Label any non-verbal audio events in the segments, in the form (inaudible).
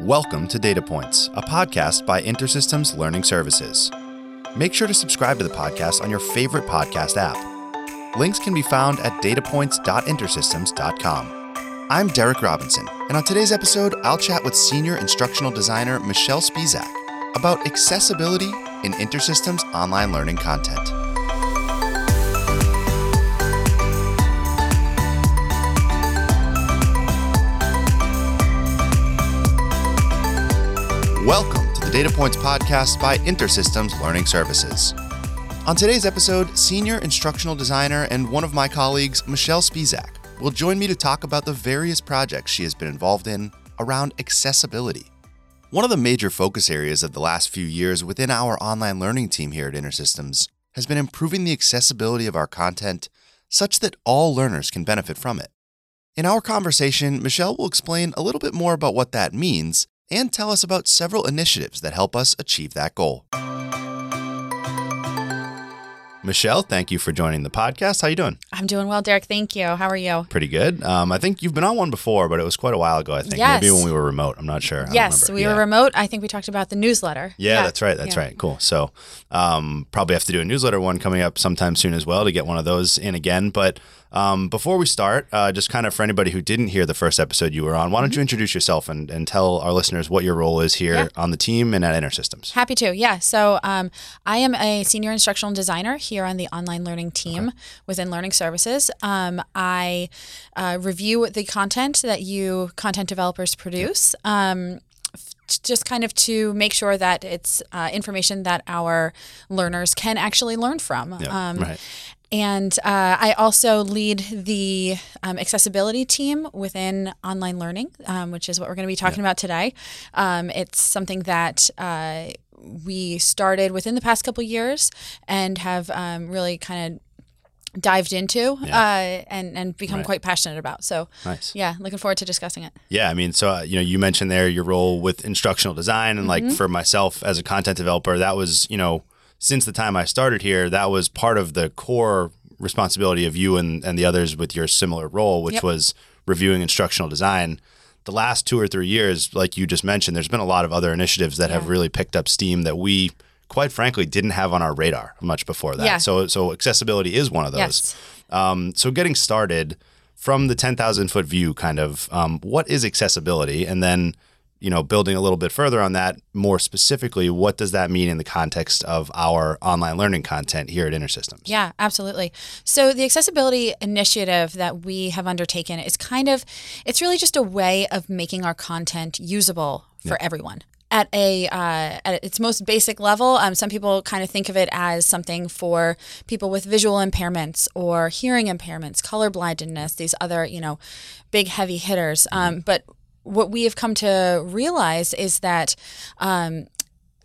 Welcome to Data Points, a podcast by InterSystems Learning Services. Make sure to subscribe to the podcast on your favorite podcast app. Links can be found at datapoints.intersystems.com. I'm Derek Robinson, and on today's episode, I'll chat with senior instructional designer Michelle Spizak about accessibility in InterSystems online learning content. Welcome to the Data Points podcast by InterSystems Learning Services. On today's episode, senior instructional designer and one of my colleagues, Michelle Spizak, will join me to talk about the various projects she has been involved in around accessibility. One of the major focus areas of the last few years within our online learning team here at InterSystems has been improving the accessibility of our content such that all learners can benefit from it. In our conversation, Michelle will explain a little bit more about what that means and tell us about several initiatives that help us achieve that goal. Michelle, thank you for joining the podcast. How you doing? I'm doing well, Derek. Thank you. How are you? Pretty good. Um, I think you've been on one before, but it was quite a while ago. I think Yes. maybe when we were remote. I'm not sure. I don't yes, we Yeah. were remote. I think we talked about the newsletter. Yeah, that's right. That's yeah. right. Cool. So, um, probably have to do a newsletter one coming up sometime soon as well to get one of those in again. But um, before we start, uh, just kind of for anybody who didn't hear the first episode you were on, why don't you introduce yourself and, and tell our listeners what your role is here Mm-hmm. Yeah. on the team and at InterSystems? Happy to. Yeah. So um, I am a senior instructional designer here on the online learning team within Learning Services. Um, I uh, review the content that you content developers produce. Um, just kind of to make sure that it's uh, information that our learners can actually learn from. Yeah, Um, right. And uh, I also lead the um, accessibility team within online learning, um, which is what we're going to be talking about today. Um, it's something that uh, we started within the past couple years and have um, really kind of dived into Yeah. uh, and and become Right. quite passionate about. So Nice. yeah, looking forward to discussing it. Yeah, I mean, so uh, you know, you mentioned there your role with instructional design, and Mm-hmm. like for myself as a content developer, that was you know, since the time I started here, that was part of the core responsibility of you and and the others with your similar role, which Yep. was reviewing instructional design. The last two or three years, like you just mentioned, there's been a lot of other initiatives that have really picked up steam that we, quite frankly, didn't have on our radar much before that. Yeah. So so accessibility is one of those. Yes. Um, so getting started from the 10,000 foot view, kind of, um, what is accessibility? And then, you know, building a little bit further on that, more specifically, what does that mean in the context of our online learning content here at InterSystems? Yeah, absolutely. So the accessibility initiative that we have undertaken is kind of it's really just a way of making our content usable for everyone. At a uh, at its most basic level, um, some people kind of think of it as something for people with visual impairments or hearing impairments, color blindness, these other you know big heavy hitters. Um, but what we have come to realize is that um,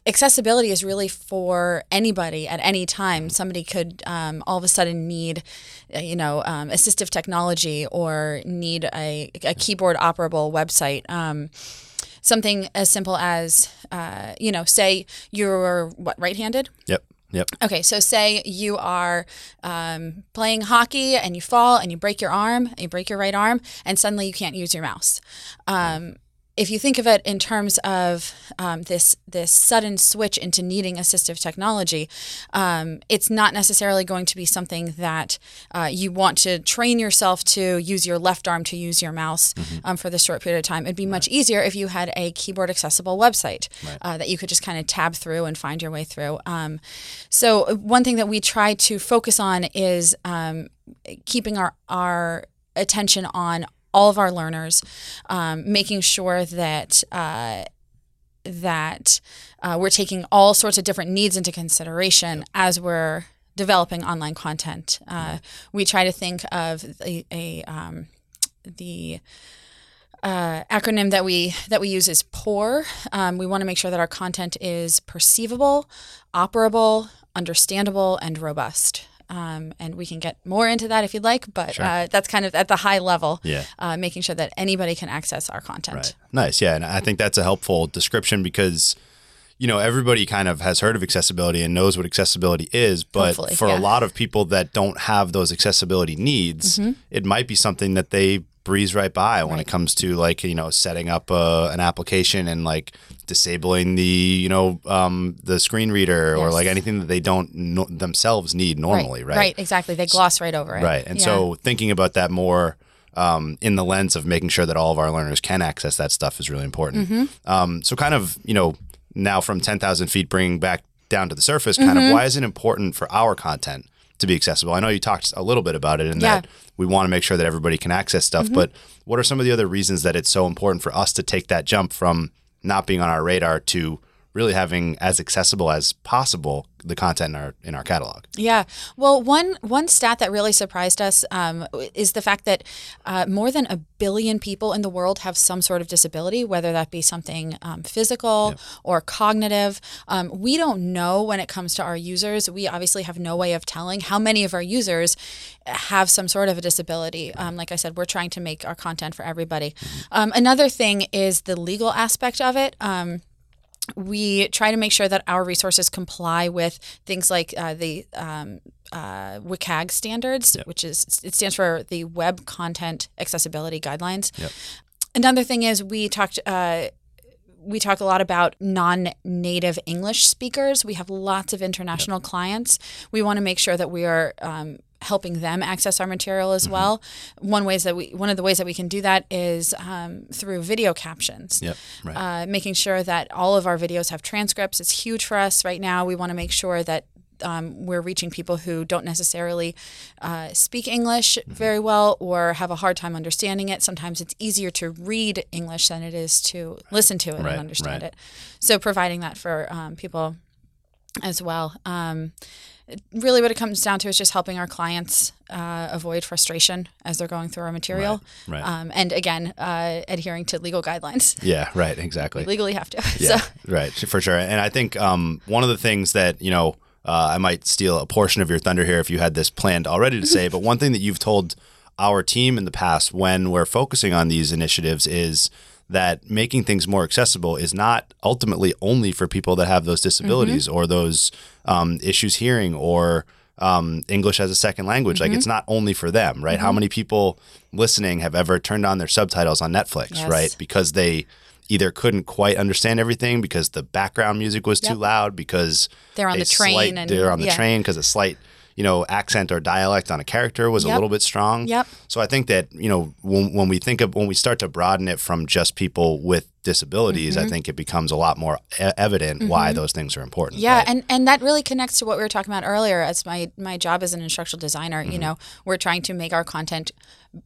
accessibility is really for anybody at any time. Somebody could um, all of a sudden need, you know, um, assistive technology or need a, a keyboard operable website. Um, something as simple as, uh, you know, say you're what right-handed. Yep. Yep. Okay, so say you are um, playing hockey and you fall and you break your arm, you break your right arm, and suddenly you can't use your mouse. Um, if you think of it in terms of um, this this sudden switch into needing assistive technology, um, it's not necessarily going to be something that uh, you want to train yourself to use your left arm to use your mouse um, for this short period of time. It'd be much easier if you had a keyboard accessible website uh, that you could just kind of tab through and find your way through. Um, so uh, one thing that we try to focus on is um, keeping our our attention on all of our learners, um, making sure that uh, that uh, we're taking all sorts of different needs into consideration as we're developing online content. Uh, we try to think of a, a um, the uh, acronym that we that we use is POUR. Um, we want to make sure that our content is perceivable, operable, understandable, and robust. Um, and we can get more into that if you'd like, but uh, that's kind of at the high level, Yeah. uh, making sure that anybody can access our content. Right. Nice. Yeah. And I think that's a helpful description because, you know, everybody kind of has heard of accessibility and knows what accessibility is. But Hopefully, for yeah. a lot of people that don't have those accessibility needs, Mm-hmm. it might be something that they breeze right by when it comes to like you know setting up uh, an application and like disabling the you know um, the screen reader or like anything that they don't no- themselves need normally, right? Right, exactly. They gloss right over it. Right. And Yeah. so thinking about that more um, in the lens of making sure that all of our learners can access that stuff is really important. Mm-hmm. Um, so kind of, you know, now from 10,000 feet, bringing back down to the surface, kind Mm-hmm. of why is it important for our content to be accessible? I know you talked a little bit about it in Yeah. Mm-hmm. that we want to make sure that everybody can access stuff, but what are some of the other reasons that it's so important for us to take that jump from not being on our radar to really having as accessible as possible the content in our in our catalog? Yeah. Well, one one stat that really surprised us um, is the fact that uh, more than a billion people in the world have some sort of disability, whether that be something um, physical or cognitive. Um, we don't know when it comes to our users. We obviously have no way of telling how many of our users have some sort of a disability. Um, like I said, we're trying to make our content for everybody. Um, another thing is the legal aspect of it. We try to make sure that our resources comply with things like uh, the um, uh, WCAG standards, which is it stands for the Web Content Accessibility Guidelines. Another thing is we talked. Uh, we talk a lot about non-native English speakers. We have lots of international clients. We want to make sure that we are um, helping them access our material as well. One ways that we one of the ways that we can do that is um, through video captions Yep. Right. uh, making sure that all of our videos have transcripts It's huge for us right now. We want to make sure that um, we're reaching people who don't necessarily uh, speak English very well or have a hard time understanding it. Sometimes it's easier to read English than it is to listen to it Right, and understand right. it. So providing that for um, people as well. Um, really, what it comes down to is just helping our clients uh, avoid frustration as they're going through our material. Right, right. Um, and again, uh, adhering to legal guidelines. yeah. Right. Exactly. (laughs) Legally have to. (laughs) Yeah, So, right, for sure. And I think um, one of the things that you know, uh, I might steal a portion of your thunder here if you had this planned already to say, (laughs) but one thing that you've told our team in the past when we're focusing on these initiatives is that making things more accessible is not ultimately only for people that have those disabilities or those um, issues hearing or um, English as a second language. Like it's not only for them, right? How many people listening have ever turned on their subtitles on Netflix, Yes. right? Because they either couldn't quite understand everything because the background music was too loud because They're on the train slight- and- they're on the yeah. train because a slight you know accent or dialect on a character was a little bit strong Yep. so i think that you know when, when we think of when we start to broaden it from just people with disabilities Mm-hmm. i think it becomes a lot more evident why those things are important Yeah, right? and and that really connects to what we were talking about earlier. As my my job as an instructional designer, Mm-hmm. you know, we're trying to make our content,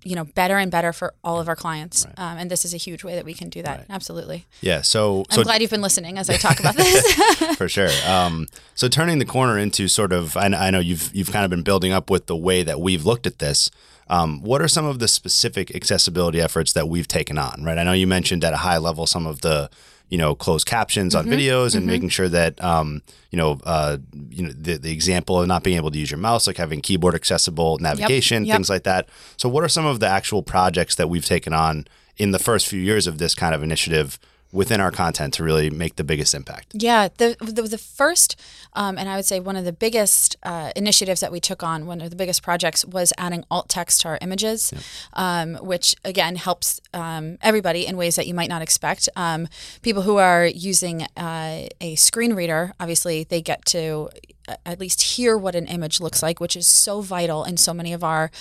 you know, better and better for all of our clients, um, and this is a huge way that we can do that. Absolutely. yeah so I'm so glad you've been listening as I talk about this. (laughs) for sure. Um, so turning the corner into sort of, I, I know you've you've kind of been building up with the way that we've looked at this. Um, what are some of the specific accessibility efforts that we've taken on? Right, I know you mentioned at a high level some of the you know closed captions Mm-hmm. on videos and making sure that um, you know uh, you know the, the example of not being able to use your mouse, like having keyboard accessible navigation, yep. things like that. So, what are some of the actual projects that we've taken on in the first few years of this kind of initiative? Within our content to really make the biggest impact. Yeah, the the, the first, um, and I would say one of the biggest uh, initiatives that we took on, one of the biggest projects, was adding alt text to our images, um, which again helps um, everybody in ways that you might not expect. Um, people who are using uh, a screen reader, obviously, they get to uh, at least hear what an image looks like, which is so vital in so many of our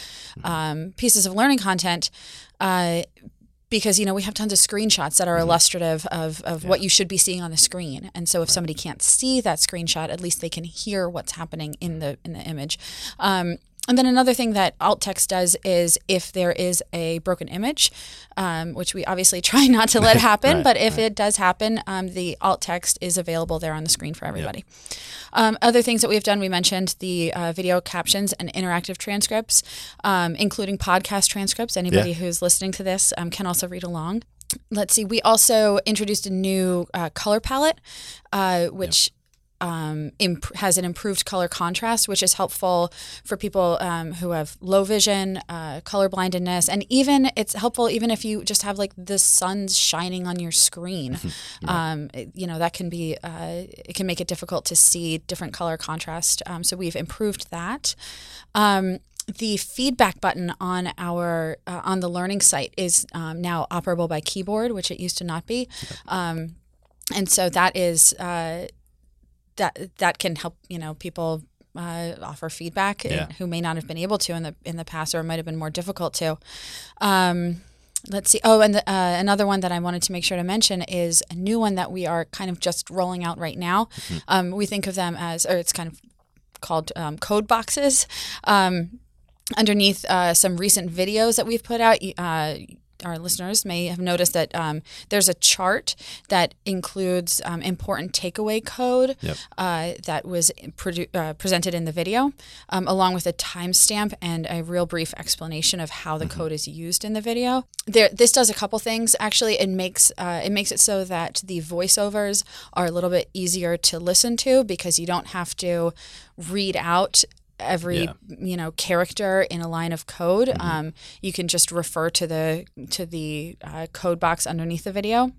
um, pieces of learning content. Uh, because you know we have tons of screenshots that are illustrative of, of what you should be seeing on the screen. And so if somebody can't see that screenshot at least they can hear what's happening in the in the image. Um, and then another thing that alt text does is if there is a broken image, um, which we obviously (laughs) try not to let happen, Right, but if it does happen, um, the alt text is available there on the screen for everybody. Um, other things that we've done, we mentioned the uh, video captions and interactive transcripts, um, including podcast transcripts. Anybody Yeah. who's listening to this um, can also read along. Let's see. We also introduced a new uh, color palette, uh, which um, imp- has an improved color contrast, which is helpful for people um, who have low vision, uh, color blindness, and even it's helpful even if you just have like the sun's shining on your screen. (laughs) um, it- you know that can be uh, it can make it difficult to see different color contrast. Um, so we've improved that. Um, the feedback button on our uh, on the learning site is um, now operable by keyboard, which it used to not be, um, and so that is uh, that that can help you know people uh, offer feedback Yeah. who may not have been able to in the in the past or might have been more difficult to. Um, let's see. Oh, and the, uh, another one that I wanted to make sure to mention is a new one that we are kind of just rolling out right now. Um, we think of them as, or it's kind of called um, code boxes. Um, underneath uh, some recent videos that we've put out, uh, our listeners may have noticed that um, there's a chart that includes um, important takeaway code Yep. uh, that was produ- uh, presented in the video, um, along with a timestamp and a real brief explanation of how the code is used in the video. There, this does a couple things. Actually, it makes uh, it makes it so that the voiceovers are a little bit easier to listen to because you don't have to read out every Yeah. you know character in a line of code um, you can just refer to the to the uh, code box underneath the video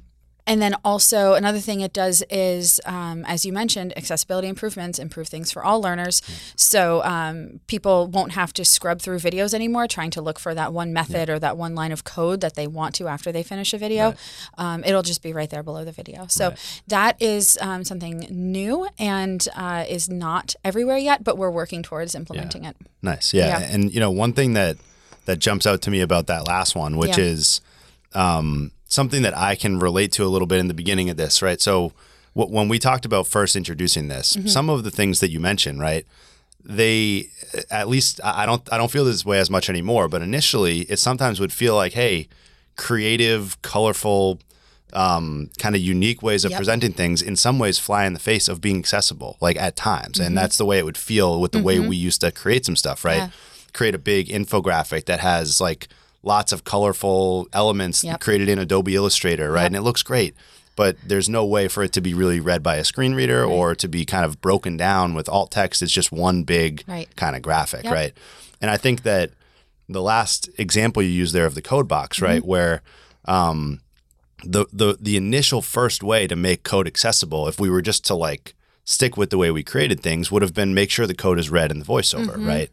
and then also another thing it does is um, as you mentioned accessibility improvements improve things for all learners. So um, people won't have to scrub through videos anymore trying to look for that one method or that one line of code that they want to after they finish a video. Um, it'll just be right there below the video. So that is um, something new and uh, is not everywhere yet but we're working towards implementing it. Nice. Yeah. Yeah. And you know, one thing that that jumps out to me about that last one, which Yeah. is um, something that I can relate to a little bit in the beginning of this, right? So wh- when we talked about first introducing this, Mm-hmm. some of the things that you mentioned, right? They at least I don't I don't feel this way as much anymore, but initially it sometimes would feel like, hey, creative, colorful, um, kind of unique ways of Yep. presenting things in some ways fly in the face of being accessible, like at times. Mm-hmm. And that's the way it would feel with the way we used to create some stuff, right? Yeah. Create a big infographic that has like lots of colorful elements Yep. created in Adobe Illustrator, right? And it looks great. But there's no way for it to be really read by a screen reader or to be kind of broken down with alt text. It's just one big Right. kind of graphic, Yep. right? And I think that the last example you used there of the code box, right, Mm-hmm. where um, the the the initial first way to make code accessible, if we were just to like stick with the way we created things, would have been make sure the code is read in the voiceover, Mm-hmm. right?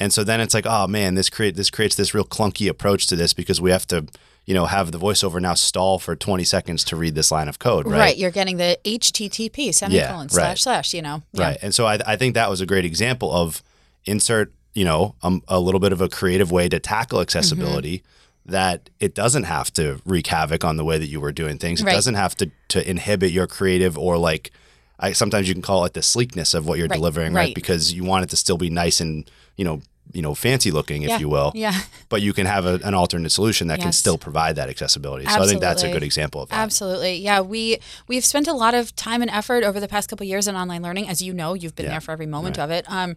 And so then it's like, oh man, this create this creates this real clunky approach to this because we have to, you know, have the voiceover now stall for 20 seconds to read this line of code, right? right, you're getting the http semicolon right. slash slash you know Yeah. Right. And so I, I think that was a great example of insert, you know, um, a little bit of a creative way to tackle accessibility Mm-hmm. that it doesn't have to wreak havoc on the way that you were doing things. It Right. doesn't have to, to inhibit your creative or like, I, sometimes you can call it the sleekness of what you're delivering? Right. Because you want it to still be nice and, you know, you know, fancy looking, if Yeah. you will. yeah (laughs) But you can have a, an alternate solution that can still provide that accessibility. absolutely. So I think that's a good example of that. Absolutely. Yeah, we we've spent a lot of time and effort over the past couple of years in online learning. As you know, you've been Yeah. there for every moment of it. Um,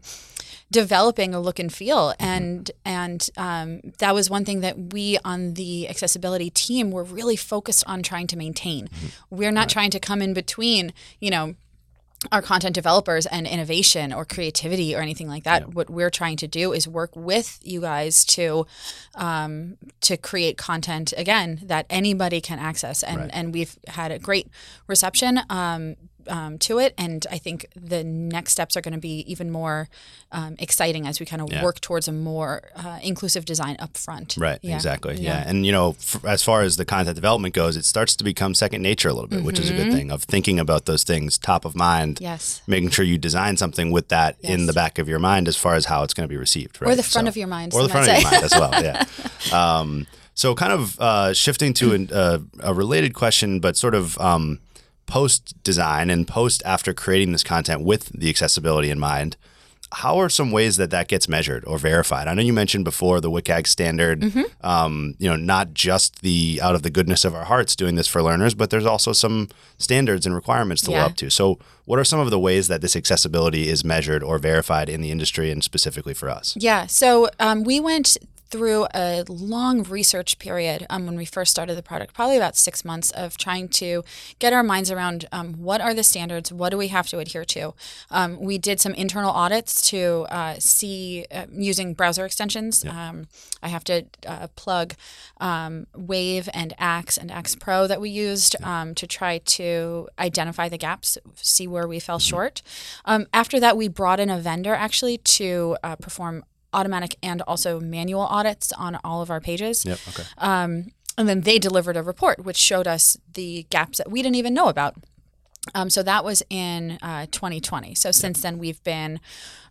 developing a look and feel, Mm-hmm. and and um, that was one thing that we on the accessibility team were really focused on trying to maintain. Mm-hmm. We're not trying to come in between, you know. Our content developers and innovation or creativity or anything like that. What we're trying to do is work with you guys to um, to create content again that anybody can access and Right. and we've had a great reception um, um, to it and I think the next steps are going to be even more um, exciting as we kind of Yeah. work towards a more uh, inclusive design up front Right, Yeah. exactly. Yeah. And, you know, f- as far as the content development goes, it starts to become second nature a little bit, which is a Mm-hmm. good thing of thinking about those things top of mind, yes making sure you design something with that in the back of your mind as far as how it's going to be received. Right? or the front So- of your mind Or the front of your mind as well. Yeah. (laughs) Um, so, kind of uh, shifting to an, uh, a related question, but sort of um, post design and post after creating this content with the accessibility in mind. How are some ways that that gets measured or verified? I know you mentioned before the WCAG standard. Mm-hmm. Um, you know, not just the out of the goodness of our hearts doing this for learners, but there's also some standards and requirements to Yeah. live up to. So, what are some of the ways that this accessibility is measured or verified in the industry and specifically for us? Yeah. So um, we went through a long research period um, when we first started the product, probably about six months of trying to get our minds around um, what are the standards, what do we have to adhere to. Um, we did some internal audits to uh, see uh, using browser extensions. Um, I have to uh, plug um, Wave and Axe and Axe Pro that we used um, to try to identify the gaps, see where we fell short. Um, after that, we brought in a vendor actually to uh, perform automatic and also manual audits on all of our pages. Yep. Okay. Um, and then they delivered a report which showed us the gaps that we didn't even know about. Um, so that was in uh, 2020. So since then, we've been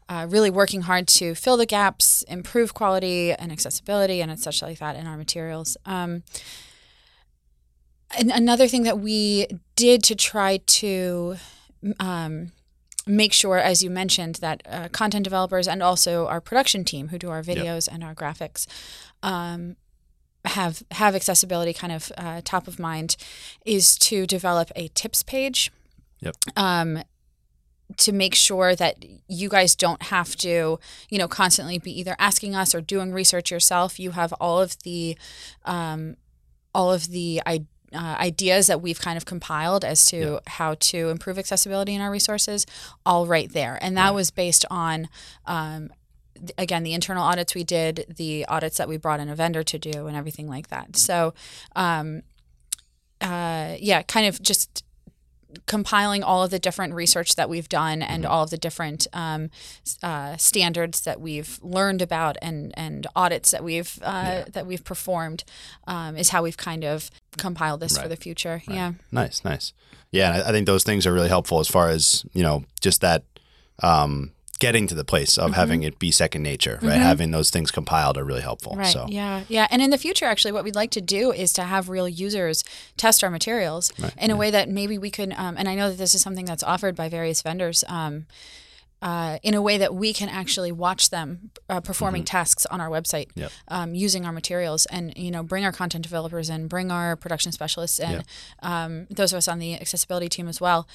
uh, really working hard to fill the gaps, improve quality and accessibility, and such like that in our materials. Um, and another thing that we did to try to um, make sure, as you mentioned, that uh, content developers and also our production team who do our videos and our graphics um, have have accessibility kind of uh, top of mind is to develop a tips page. Yep. Um, to make sure that you guys don't have to, you know, constantly be either asking us or doing research yourself. You have all of the, um, all of the uh, ideas that we've kind of compiled as to Yeah. how to improve accessibility in our resources, all right there. And that Right. was based on, um, th- again, the internal audits we did, the audits that we brought in a vendor to do, and everything like that. So, um, uh, yeah, kind of just compiling all of the different research that we've done and all of the different um, uh, standards that we've learned about and and audits that we've uh, that we've performed um, is how we've kind of compiled this for the future. Right. Yeah. Nice, nice. Yeah, I I think those things are really helpful as far as you know, just that um, getting to the place of having it be second nature, right? Having those things compiled are really helpful. Right. So Yeah. Yeah. And in the future, actually, what we'd like to do is to have real users test our materials in a way that maybe we could. Um, and I know that this is something that's offered by various vendors. Um, uh, in a way that we can actually watch them uh, performing tasks on our website Mm-hmm. Yep. um, using our materials and you know bring our content developers in bring our production specialists and um, those of us on the accessibility team as well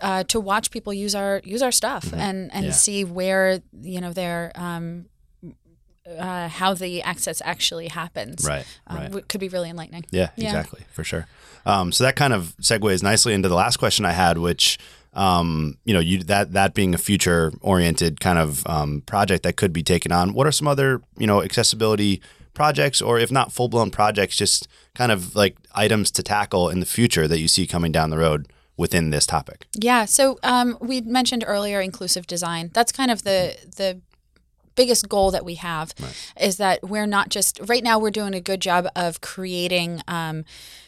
uh, to watch people use our use our stuff and and Mm-hmm. Yeah. see where you know their um, uh, how the access actually happens Right, um, right. w- could be really enlightening Yeah, Yeah. exactly, for sure. Um, so that kind of segues nicely into the last question I had, which um, you know, you that that being a future oriented kind of um, project that could be taken on. What are some other you know accessibility projects, or if not full blown projects, just kind of like items to tackle in the future that you see coming down the road within this topic? Yeah. So um, we mentioned earlier inclusive design. That's kind of the the biggest goal that we have is that we're not just right now we're doing a good job of creating um,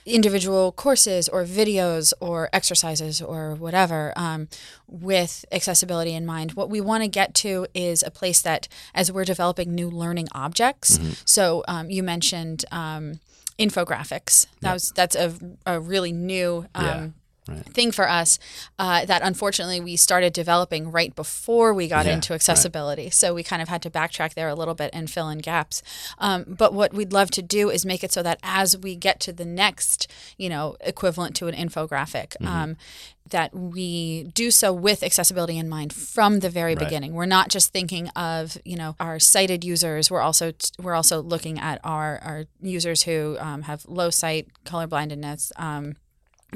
individual courses or videos or exercises or whatever um, with accessibility in mind. What we want to get to is a place that as we're developing new learning objects so um, you mentioned um, infographics. That was that's a, a really new um, Yeah. Right. thing for us uh, that unfortunately we started developing right before we got Yeah, into accessibility. So we kind of had to backtrack there a little bit and fill in gaps. Um, but what we'd love to do is make it so that as we get to the next, you know, equivalent to an infographic, Mm-hmm. um, that we do so with accessibility in mind from the very Right. beginning. We're not just thinking of you know our sighted users. We're also we're also looking at our our users who um, have low sight, colorblindness. Um,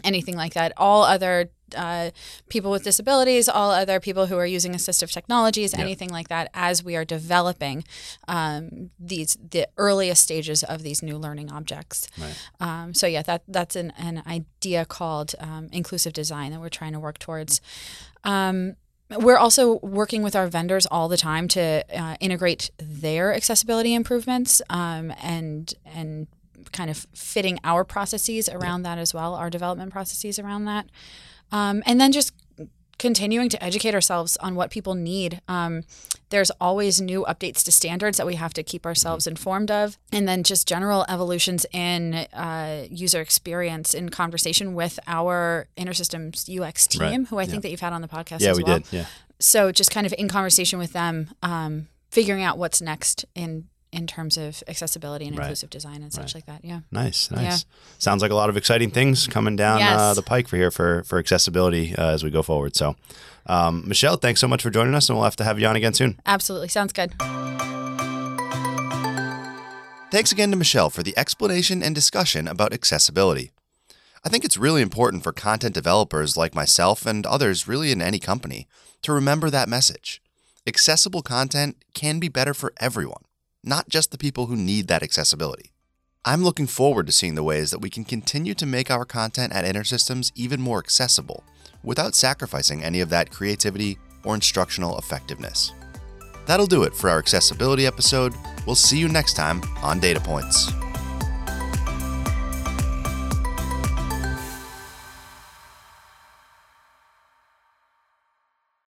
anything like that. All other uh, people with disabilities, all other people who are using assistive technologies, anything like that, as we are developing um, these the earliest stages of these new learning objects. Right. Um, so yeah, that that's an, an idea called um, inclusive design that we're trying to work towards. Um, we're also working with our vendors all the time to uh, integrate their accessibility improvements um, and and kind of fitting our processes around that as well, our development processes around that, um, and then just continuing to educate ourselves on what people need. Um, there's always new updates to standards that we have to keep ourselves informed of, and then just general evolutions in uh, user experience in conversation with our InterSystems UX team, Right. who I think that you've had on the podcast. Yeah, we well. did. Yeah. So just kind of in conversation with them, um, figuring out what's next in in terms of accessibility and Right. inclusive design and such like that. Yeah. Nice, nice. Yeah. Sounds like a lot of exciting things coming down uh, the pike for here for for accessibility uh, as we go forward. So, um, Michelle, thanks so much for joining us, and we'll have to have you on again soon. Absolutely. Sounds good. Thanks again to Michelle for the explanation and discussion about accessibility. I think it's really important for content developers like myself and others, really in any company, to remember that message. Accessible content can be better for everyone, not just the people who need that accessibility. I'm looking forward to seeing the ways that we can continue to make our content at InterSystems even more accessible without sacrificing any of that creativity or instructional effectiveness. That'll do it for our accessibility episode. We'll see you next time on Data Points.